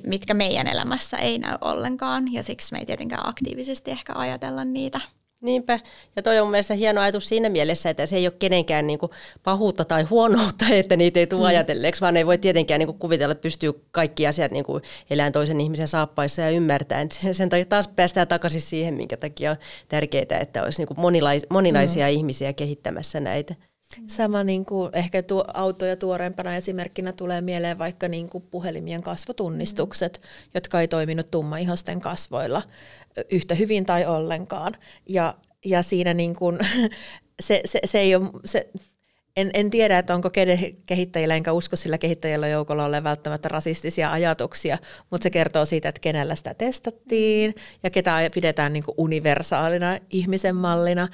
mitkä meidän elämässä ei näy ollenkaan. Ja siksi me ei tietenkään aktiivisesti ehkä ajatella niitä. Niinpä. Ja toi on mun mielestä hieno ajatus siinä mielessä, että se ei ole kenenkään niin kuin pahuutta tai huonoutta, [laughs] että niitä ei tule mm. ajatelleeksi, vaan ei voi tietenkään niin kuin kuvitella, että pystyy kaikki asiat niin kuin elämään toisen ihmisen saappaissa ja ymmärtäen. Sen takia taas päästään takaisin siihen, minkä takia on tärkeää, että olisi niin kuin monilais, moninaisia mm. ihmisiä kehittämässä näitä. Sama niin kuin ehkä tuo autoja tuoreempana esimerkkinä tulee mieleen vaikka niin kuin puhelimien kasvotunnistukset, mm. jotka ei toiminut tummaihosten kasvoilla yhtä hyvin tai ollenkaan. Ja, ja siinä niin kuin, [laughs] se, se, se ei ole, se, en, en tiedä, että onko kehittäjillä, enkä usko sillä kehittäjillä joukolla ole välttämättä rasistisia ajatuksia, mutta se kertoo siitä, että kenellä sitä testattiin ja ketä pidetään niin kuin universaalina ihmisen mallina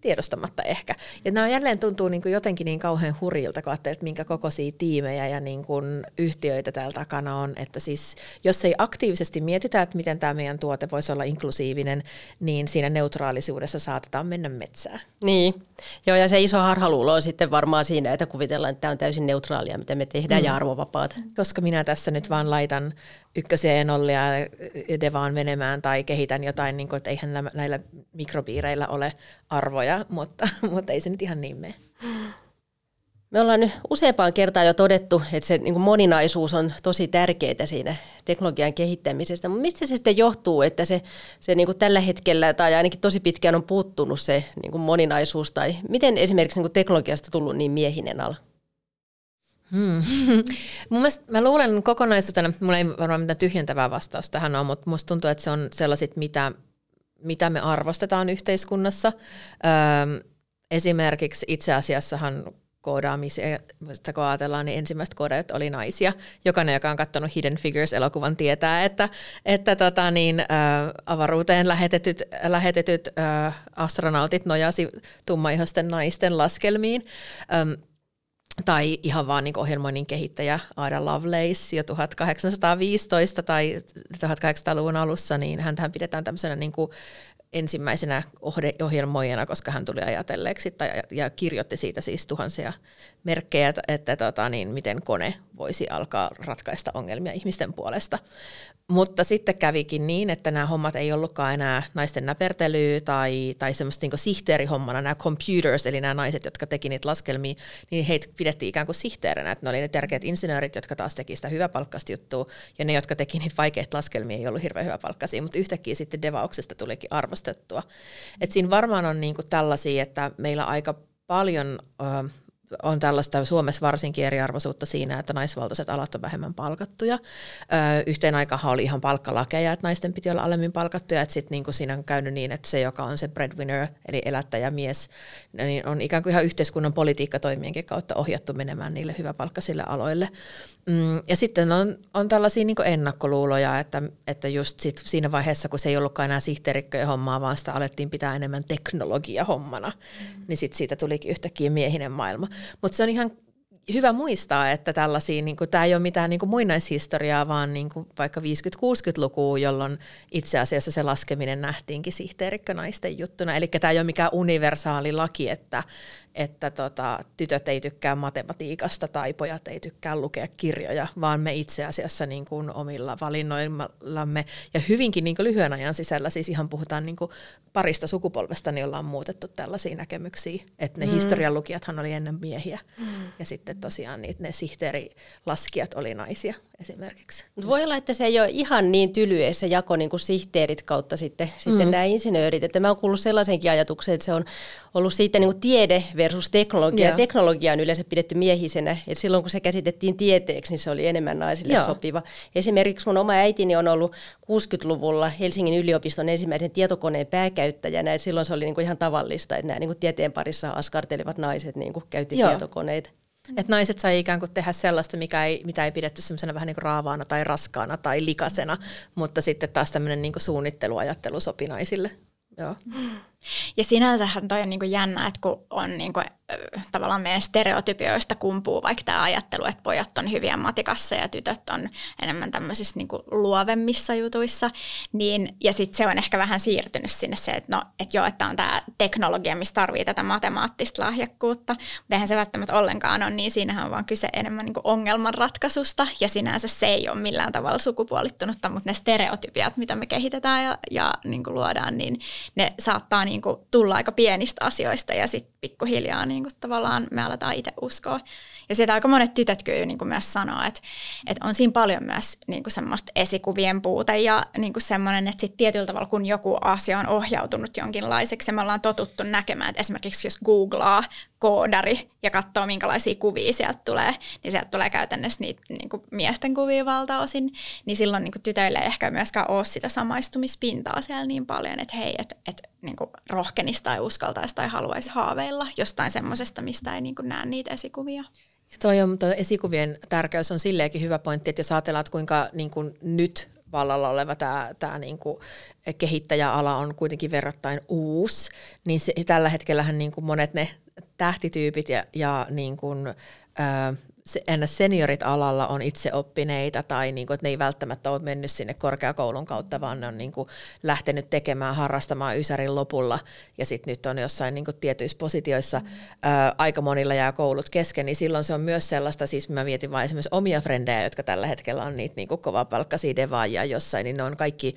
tiedostamatta ehkä. Ja nämä jälleen tuntuu niin kuin jotenkin niin kauhean hurjilta, kun että minkä kokoisia tiimejä ja niin kuin yhtiöitä täällä takana on. Että siis, jos ei aktiivisesti mietitä, että miten tämä meidän tuote voisi olla inklusiivinen, niin siinä neutraalisuudessa saatetaan mennä metsään. Niin, Joo, ja se iso harhaluulo on sitten varmaan siinä, että kuvitellaan, että tämä on täysin neutraalia, mitä me tehdään, mm. ja arvovapaat. Koska minä tässä nyt vaan laitan ykkösiä ja nollia devaan menemään tai kehitän jotain, niin kuin, että eihän näillä mikropiireillä ole arvoja, mutta, [laughs] mutta ei se nyt ihan niin mene. Me ollaan nyt useampaan kertaan jo todettu, että se niin moninaisuus on tosi tärkeää siinä teknologian kehittämisestä, mutta mistä se sitten johtuu, että se, se niin tällä hetkellä tai ainakin tosi pitkään on puuttunut se niin moninaisuus, tai miten esimerkiksi niin teknologiasta tullut niin miehinen ala? Hmm. [laughs] Mun mä luulen kokonaisuutena, mulla ei varmaan mitään tyhjentävää vastausta tähän ole, mutta musta tuntuu, että se on sellaiset, mitä, mitä me arvostetaan yhteiskunnassa. Öö, esimerkiksi itse asiassahan koodaamista, kun ajatellaan, niin ensimmäiset koodaajat oli naisia. Jokainen, joka on katsonut Hidden Figures-elokuvan, tietää, että, että tota niin, ä, avaruuteen lähetetyt, lähetetyt ä, astronautit nojasi tummaihosten naisten laskelmiin. Äm, tai ihan vaan niin ohjelmoinnin kehittäjä Ada Lovelace jo 1815 tai 1800-luvun alussa, niin häntähän pidetään tämmöisenä niin kuin ensimmäisenä ohjelmoijana, koska hän tuli ajatelleeksi tai, ja kirjoitti siitä siis tuhansia merkkejä, että, tota, niin, miten kone voisi alkaa ratkaista ongelmia ihmisten puolesta. Mutta sitten kävikin niin, että nämä hommat ei ollutkaan enää naisten näpertelyä tai, tai semmoista niin sihteerihommana, nämä computers, eli nämä naiset, jotka teki niitä laskelmia, niin heitä pidettiin ikään kuin sihteerinä, että ne oli ne tärkeät insinöörit, jotka taas teki sitä hyväpalkkaista juttua, ja ne, jotka teki niitä vaikeita laskelmia, ei ollut hirveän hyväpalkkaisia, mutta yhtäkkiä sitten devauksesta tulikin arvostettua. Et siinä varmaan on niin tällaisia, että meillä aika paljon... Äh, on tällaista Suomessa varsinkin eriarvoisuutta siinä, että naisvaltaiset alat on vähemmän palkattuja. Öö, yhteen aikaan oli ihan palkkalakeja, että naisten piti olla alemmin palkattuja, että sitten niin siinä on käynyt niin, että se, joka on se breadwinner, eli elättäjämies, niin on ikään kuin ihan yhteiskunnan politiikkatoimienkin kautta ohjattu menemään niille hyväpalkkaisille aloille. Mm, ja sitten on, on tällaisia niin ennakkoluuloja, että, että just sit siinä vaiheessa, kun se ei ollutkaan enää sihteerikköjen hommaa, vaan sitä alettiin pitää enemmän teknologia hommana, mm. niin sitten siitä tulikin yhtäkkiä miehinen maailma. Mutta se on ihan hyvä muistaa, että tällaisia, niin tämä ei ole mitään niin kuin muinaishistoriaa, vaan niin kuin vaikka 50-60-lukua, jolloin itse asiassa se laskeminen nähtiinkin sihteerikkönaisten juttuna. Eli tämä ei ole mikään universaali laki, että, että tota, tytöt ei tykkää matematiikasta tai pojat ei tykkää lukea kirjoja, vaan me itse asiassa niin kuin omilla valinnoillamme ja hyvinkin niin kuin lyhyen ajan sisällä, siis ihan puhutaan niin kuin parista sukupolvesta, niin ollaan muutettu tällaisia näkemyksiä, että ne mm. historian lukijathan oli ennen miehiä mm. ja sitten tosiaan niitä, ne sihteerilaskijat oli naisia. Esimerkiksi. Voi olla, että se ei ole ihan niin tylyä se jako niin kuin sihteerit kautta sitten, sitten mm. nämä insinöörit. Että mä oon kuullut sellaisenkin ajatuksen, että se on ollut siitä niin kuin tiede versus teknologia. Yeah. Teknologia on yleensä pidetty miehisenä. Että silloin kun se käsitettiin tieteeksi, niin se oli enemmän naisille Joo. sopiva. Esimerkiksi mun oma äitini on ollut 60-luvulla Helsingin yliopiston ensimmäisen tietokoneen pääkäyttäjänä. Että silloin se oli niin kuin ihan tavallista, että nämä niin kuin tieteen parissa askartelevat naiset niin kuin käytti Joo. tietokoneita. Mm. Että naiset sai ikään kuin tehdä sellaista, mikä ei, mitä ei pidetty semmoisena vähän niin kuin raavaana tai raskaana tai likasena, mutta sitten taas tämmöinen niin suunnitteluajattelu sopi naisille. Joo. Ja sinänsähän toi on kuin jännä, että kun on niin kuin tavallaan meidän stereotypioista kumpuu vaikka tämä ajattelu, että pojat on hyviä matikassa ja tytöt on enemmän tämmöisissä niin kuin luovemmissa jutuissa, niin, ja sitten se on ehkä vähän siirtynyt sinne se, että no, että joo, että on tämä teknologia, missä tarvii tätä matemaattista lahjakkuutta, mutta eihän se välttämättä ollenkaan ole, niin siinähän on vaan kyse enemmän niin kuin ongelmanratkaisusta, ja sinänsä se ei ole millään tavalla sukupuolittunutta, mutta ne stereotypiat, mitä me kehitetään ja, ja kuin luodaan, niin ne saattaa niin kuin tulla aika pienistä asioista, ja sitten pikkuhiljaa niin kuin tavallaan me aletaan itse uskoa. Ja sieltä aika monet tytöt kyllä niin kuin myös sanoo, että, että on siinä paljon myös niin kuin semmoista esikuvien puute ja niin kuin semmoinen, että sitten tietyllä tavalla kun joku asia on ohjautunut jonkinlaiseksi, me ollaan totuttu näkemään, että esimerkiksi jos googlaa koodari ja katsoo minkälaisia kuvia sieltä tulee, niin sieltä tulee käytännössä niitä niin kuin miesten kuvia valtaosin, niin silloin niin kuin tytöille ei ehkä myöskään ole sitä samaistumispintaa siellä niin paljon, että hei, että, että niin rohkenisi tai uskaltaisi tai haluaisi haaveilla jostain semmoisesta, mistä ei niin kuin näe niitä esikuvia. Ja toi on, toi esikuvien tärkeys on silleenkin hyvä pointti, että jos ajatellaan, että kuinka niin kuin nyt vallalla oleva tämä, tämä niin kuin kehittäjäala on kuitenkin verrattain uusi, niin se, tällä hetkellähän niin kuin monet ne tähtityypit ja, ja niin kuin, ää, seniorit alalla on itse oppineita tai niin kuin, että ne ei välttämättä ole mennyt sinne korkeakoulun kautta, vaan ne on niin kuin lähtenyt tekemään, harrastamaan Ysärin lopulla ja sitten nyt on jossain niin kuin tietyissä positioissa mm. ää, aika monilla jää koulut kesken, niin silloin se on myös sellaista, siis mä mietin vain esimerkiksi omia frendejä, jotka tällä hetkellä on niitä niin kuin kovapalkkaisia devaajia jossain, niin ne on kaikki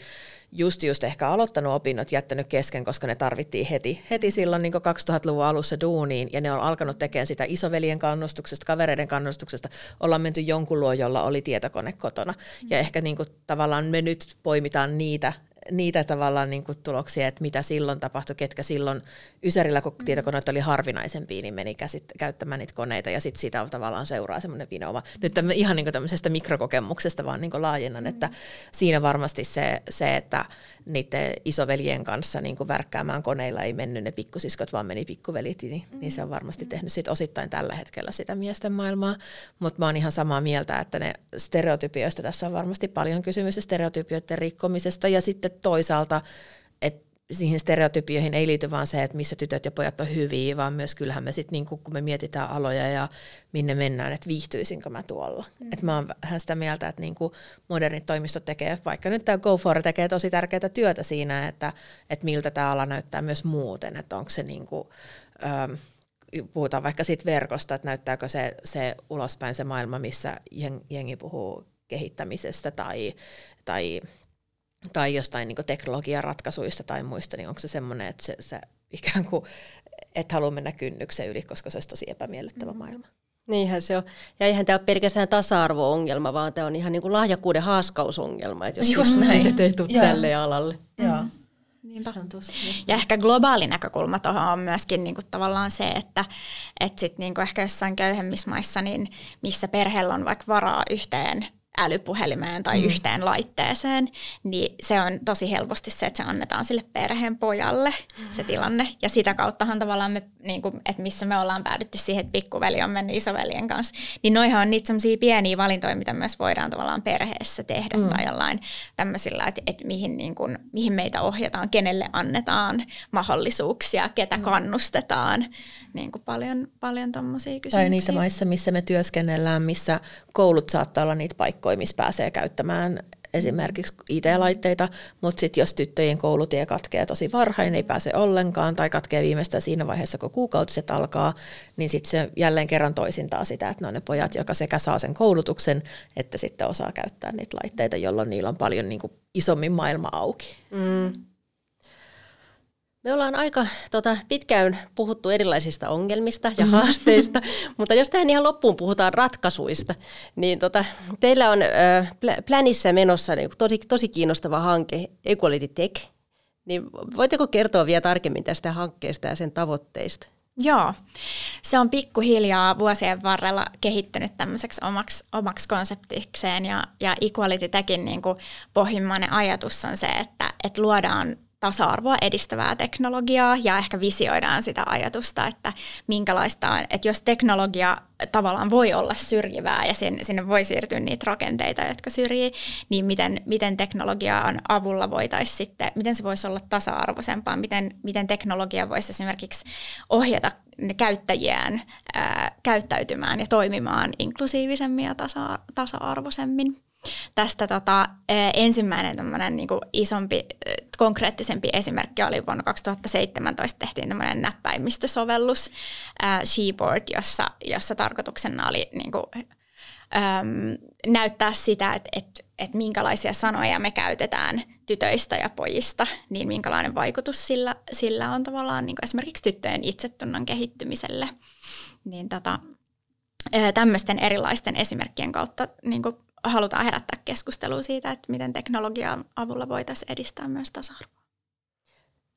just just ehkä aloittanut opinnot, jättänyt kesken, koska ne tarvittiin heti, heti silloin niin 2000-luvun alussa duuniin, ja ne on alkanut tekemään sitä isoveljen kannustuksesta, kavereiden kannustuksesta, ollaan menty jonkun luo, jolla oli tietokone kotona. Ja ehkä niin kuin, tavallaan me nyt poimitaan niitä niitä tavallaan niin kuin tuloksia, että mitä silloin tapahtui, ketkä silloin Ysärillä, kun mm. tietokoneet oli harvinaisempia, niin meni käsit, käyttämään niitä koneita ja sitten siitä tavallaan seuraa semmoinen vinouma. Nyt tämmö, ihan niin kuin tämmöisestä mikrokokemuksesta vaan niin kuin laajennan, mm. että siinä varmasti se, se että niiden isoveljen kanssa niin kuin värkkäämään koneilla ei mennyt ne pikkusiskot, vaan meni pikkuvelit, niin, mm. niin se on varmasti tehnyt sit osittain tällä hetkellä sitä miesten maailmaa. Mutta mä oon ihan samaa mieltä, että ne stereotypioista tässä on varmasti paljon kysymys ja stereotypioiden rikkomisesta ja sitten toisaalta, että siihen stereotypioihin ei liity vaan se, että missä tytöt ja pojat on hyviä, vaan myös kyllähän me sitten, niin kun me mietitään aloja ja minne mennään, että viihtyisinkö mä tuolla. Mm. Että mä oon vähän sitä mieltä, että niin modernit toimistot tekee, vaikka nyt tämä GoFor tekee tosi tärkeää työtä siinä, että, että miltä tämä ala näyttää myös muuten, että onko se niin kuin, ähm, puhutaan vaikka siitä verkosta, että näyttääkö se, se ulospäin se maailma, missä jengi puhuu kehittämisestä tai, tai tai jostain niin teknologiaratkaisuista tai muista, niin onko se semmoinen, että se, se ikään kuin et halua mennä kynnyksen yli, koska se olisi tosi epämiellyttävä mm. maailma. Niinhän se on. Ja eihän tämä ole pelkästään tasa-arvo-ongelma, vaan tämä on ihan niin kuin lahjakkuuden haaskausongelma, että jos Just näin. ei tule tälle alalle. Joo. Mm. Niinpä. Ja ehkä globaali näkökulma tuohon on myöskin niinku tavallaan se, että et sit niinku ehkä jossain köyhemmissä maissa, niin missä perheellä on vaikka varaa yhteen älypuhelimeen tai mm. yhteen laitteeseen, niin se on tosi helposti se, että se annetaan sille perheen pojalle mm. se tilanne. Ja sitä kauttahan tavallaan me, niin kuin, että missä me ollaan päädytty siihen, että pikkuveli on mennyt isoveljen kanssa, niin noihan on niitä sellaisia pieniä valintoja, mitä myös voidaan tavallaan perheessä tehdä mm. tai jollain tämmöisillä, että, että mihin, niin kuin, mihin meitä ohjataan, kenelle annetaan mahdollisuuksia, ketä mm. kannustetaan, niin kuin paljon, paljon tommosia kysymyksiä. Tai niissä maissa, missä me työskennellään, missä koulut saattaa olla niitä paikkoja, missä pääsee käyttämään esimerkiksi IT-laitteita, mutta sitten jos tyttöjen koulutie katkee tosi varhain, ei pääse ollenkaan tai katkee viimeistään siinä vaiheessa, kun kuukautiset alkaa, niin sitten se jälleen kerran toisintaa sitä, että ne on ne pojat, jotka sekä saa sen koulutuksen, että sitten osaa käyttää niitä laitteita, jolloin niillä on paljon niin kuin isommin maailma auki. Mm. Me ollaan aika tota, pitkään puhuttu erilaisista ongelmista ja haasteista, [laughs] mutta jos tähän ihan loppuun puhutaan ratkaisuista, niin tota, teillä on äh, Planissa menossa niin tosi, tosi kiinnostava hanke Equality Tech. Niin voitteko kertoa vielä tarkemmin tästä hankkeesta ja sen tavoitteista? Joo, se on pikkuhiljaa vuosien varrella kehittynyt tämmöiseksi omaksi, omaksi konseptikseen ja, ja Equality Techin niin kuin pohjimmainen ajatus on se, että, että luodaan tasa-arvoa edistävää teknologiaa ja ehkä visioidaan sitä ajatusta, että minkälaista on, että jos teknologia tavallaan voi olla syrjivää ja sinne, sinne voi siirtyä niitä rakenteita, jotka syrjii, niin miten, miten teknologian avulla voitaisiin sitten, miten se voisi olla tasa-arvoisempaa, miten, miten teknologia voisi esimerkiksi ohjata ne käyttäjiään ää, käyttäytymään ja toimimaan inklusiivisemmin ja tasa, tasa-arvoisemmin. Tästä tota, ensimmäinen niin kuin isompi, konkreettisempi esimerkki oli vuonna 2017 tehtiin tämmöinen näppäimistösovellus äh, Sheboard, jossa, jossa tarkoituksena oli niin kuin, äm, näyttää sitä, että et, et minkälaisia sanoja me käytetään tytöistä ja pojista, niin minkälainen vaikutus sillä, sillä on tavallaan niin kuin esimerkiksi tyttöjen itsetunnon kehittymiselle. Niin tota, tämmöisten erilaisten esimerkkien kautta niin kuin halutaan herättää keskustelua siitä, että miten teknologian avulla voitaisiin edistää myös tasa-arvoa.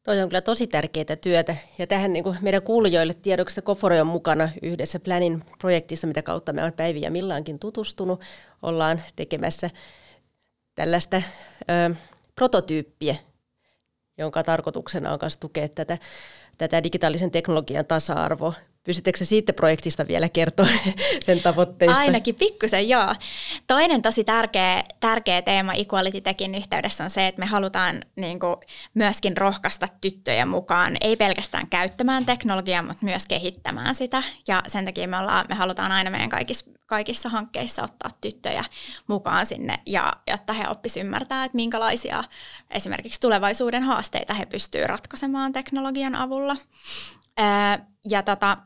Toi on kyllä tosi tärkeää työtä. Ja tähän niin kuin meidän kuulijoille tiedoksi, että Kofore on mukana yhdessä Planin projektissa, mitä kautta me on Päivi ja Millaankin tutustunut. Ollaan tekemässä tällaista ö, prototyyppiä, jonka tarkoituksena on myös tukea tätä, tätä digitaalisen teknologian tasa-arvoa Pystyttekö siitä projektista vielä kertoa [laughs] sen tavoitteista? Ainakin pikkusen, joo. Toinen tosi tärkeä, tärkeä teema Equality Techin yhteydessä on se, että me halutaan niin kuin, myöskin rohkaista tyttöjä mukaan, ei pelkästään käyttämään teknologiaa, mutta myös kehittämään sitä. Ja sen takia me, ollaan, me halutaan aina meidän kaikissa, kaikissa hankkeissa ottaa tyttöjä mukaan sinne, ja, jotta he oppisivat ymmärtää, että minkälaisia esimerkiksi tulevaisuuden haasteita he pystyvät ratkaisemaan teknologian avulla. ja tota,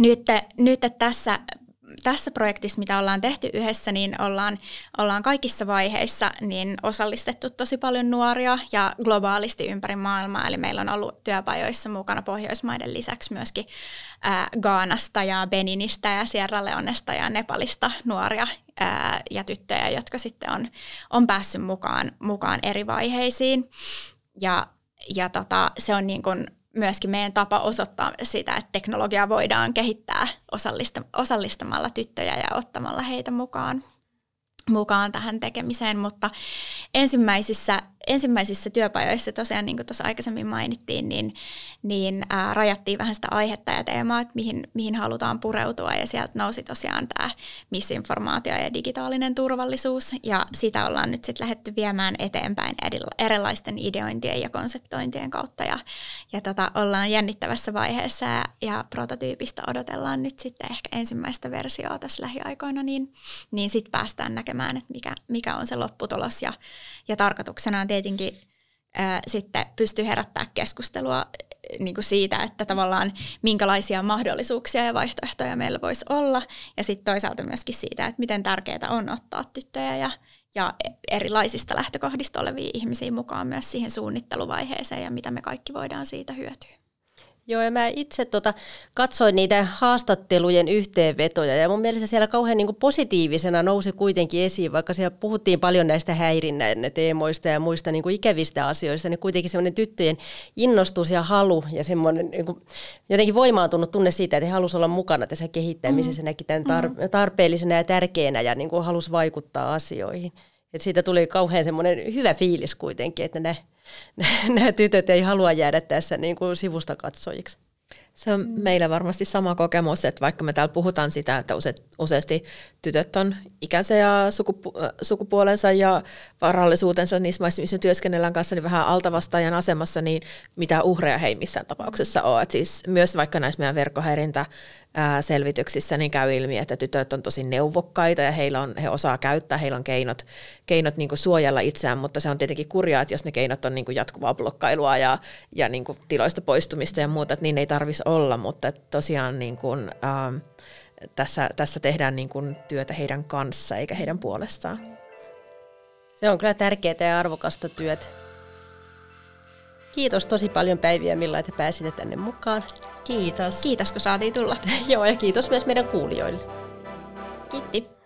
nyt, nyt tässä tässä projektissa, mitä ollaan tehty yhdessä, niin ollaan, ollaan kaikissa vaiheissa niin osallistettu tosi paljon nuoria ja globaalisti ympäri maailmaa. Eli meillä on ollut työpajoissa mukana Pohjoismaiden lisäksi myöskin ää, Gaanasta ja Beninistä ja Sierra Leonesta ja Nepalista nuoria ää, ja tyttöjä, jotka sitten on, on päässyt mukaan, mukaan eri vaiheisiin. Ja, ja tota, se on niin kuin myöskin meidän tapa osoittaa sitä, että teknologiaa voidaan kehittää osallistamalla tyttöjä ja ottamalla heitä mukaan mukaan tähän tekemiseen, mutta ensimmäisissä, ensimmäisissä työpajoissa tosiaan, niin kuin tuossa aikaisemmin mainittiin, niin, niin ää, rajattiin vähän sitä aihetta ja teemaa, että mihin, mihin halutaan pureutua, ja sieltä nousi tosiaan tämä misinformaatio ja digitaalinen turvallisuus, ja sitä ollaan nyt sitten lähdetty viemään eteenpäin erilaisten ideointien ja konseptointien kautta, ja, ja tota, ollaan jännittävässä vaiheessa, ja, ja prototyypistä odotellaan nyt sitten ehkä ensimmäistä versioa tässä lähiaikoina, niin, niin sitten päästään näkemään näkemään, että mikä, mikä on se lopputulos. Ja, ja tarkoituksena on tietenkin ää, sitten pystyy herättää keskustelua niin kuin siitä, että tavallaan minkälaisia mahdollisuuksia ja vaihtoehtoja meillä voisi olla. Ja sitten toisaalta myöskin siitä, että miten tärkeää on ottaa tyttöjä ja, ja erilaisista lähtökohdista olevia ihmisiä mukaan myös siihen suunnitteluvaiheeseen ja mitä me kaikki voidaan siitä hyötyä. Joo, ja mä itse tota, katsoin niitä haastattelujen yhteenvetoja, ja mun mielestä siellä kauhean niin kuin positiivisena nousi kuitenkin esiin, vaikka siellä puhuttiin paljon näistä häirinnän teemoista ja muista niin kuin ikävistä asioista, niin kuitenkin semmoinen tyttöjen innostus ja halu ja semmoinen niin kuin, jotenkin voimaantunut tunne siitä, että he halusivat olla mukana tässä kehittämisessä, mm-hmm. näki tämän tar- mm-hmm. tarpeellisena ja tärkeänä ja niin kuin halusi vaikuttaa asioihin. Et siitä tuli kauhean semmoinen hyvä fiilis kuitenkin, että ne nämä tytöt ei halua jäädä tässä niin kuin sivusta katsojiksi. Se on meillä varmasti sama kokemus, että vaikka me täällä puhutaan sitä, että use, useasti tytöt on ikänsä ja sukupu- sukupuolensa ja varallisuutensa niissä maissa, missä työskennellään kanssa, niin vähän altavastaajan asemassa, niin mitä uhreja he ei missään tapauksessa ole. Et siis myös vaikka näissä meidän verkkohäirintä selvityksissä niin käy ilmi, että tytöt on tosi neuvokkaita ja heillä on, he osaa käyttää, heillä on keinot, keinot niin kuin suojella itseään, mutta se on tietenkin kurjaa, että jos ne keinot on niin kuin jatkuvaa blokkailua ja, ja niin kuin tiloista poistumista ja muuta, että niin ei tarvitsisi olla, mutta tosiaan niin kuin, ähm, tässä, tässä tehdään niin kuin työtä heidän kanssa eikä heidän puolestaan. Se on kyllä tärkeää ja arvokasta työtä. Kiitos tosi paljon Päiviä Milla, että pääsitte tänne mukaan. Kiitos. Kiitos, kun saatiin tulla. [laughs] Joo, ja kiitos myös meidän kuulijoille. Kiitti.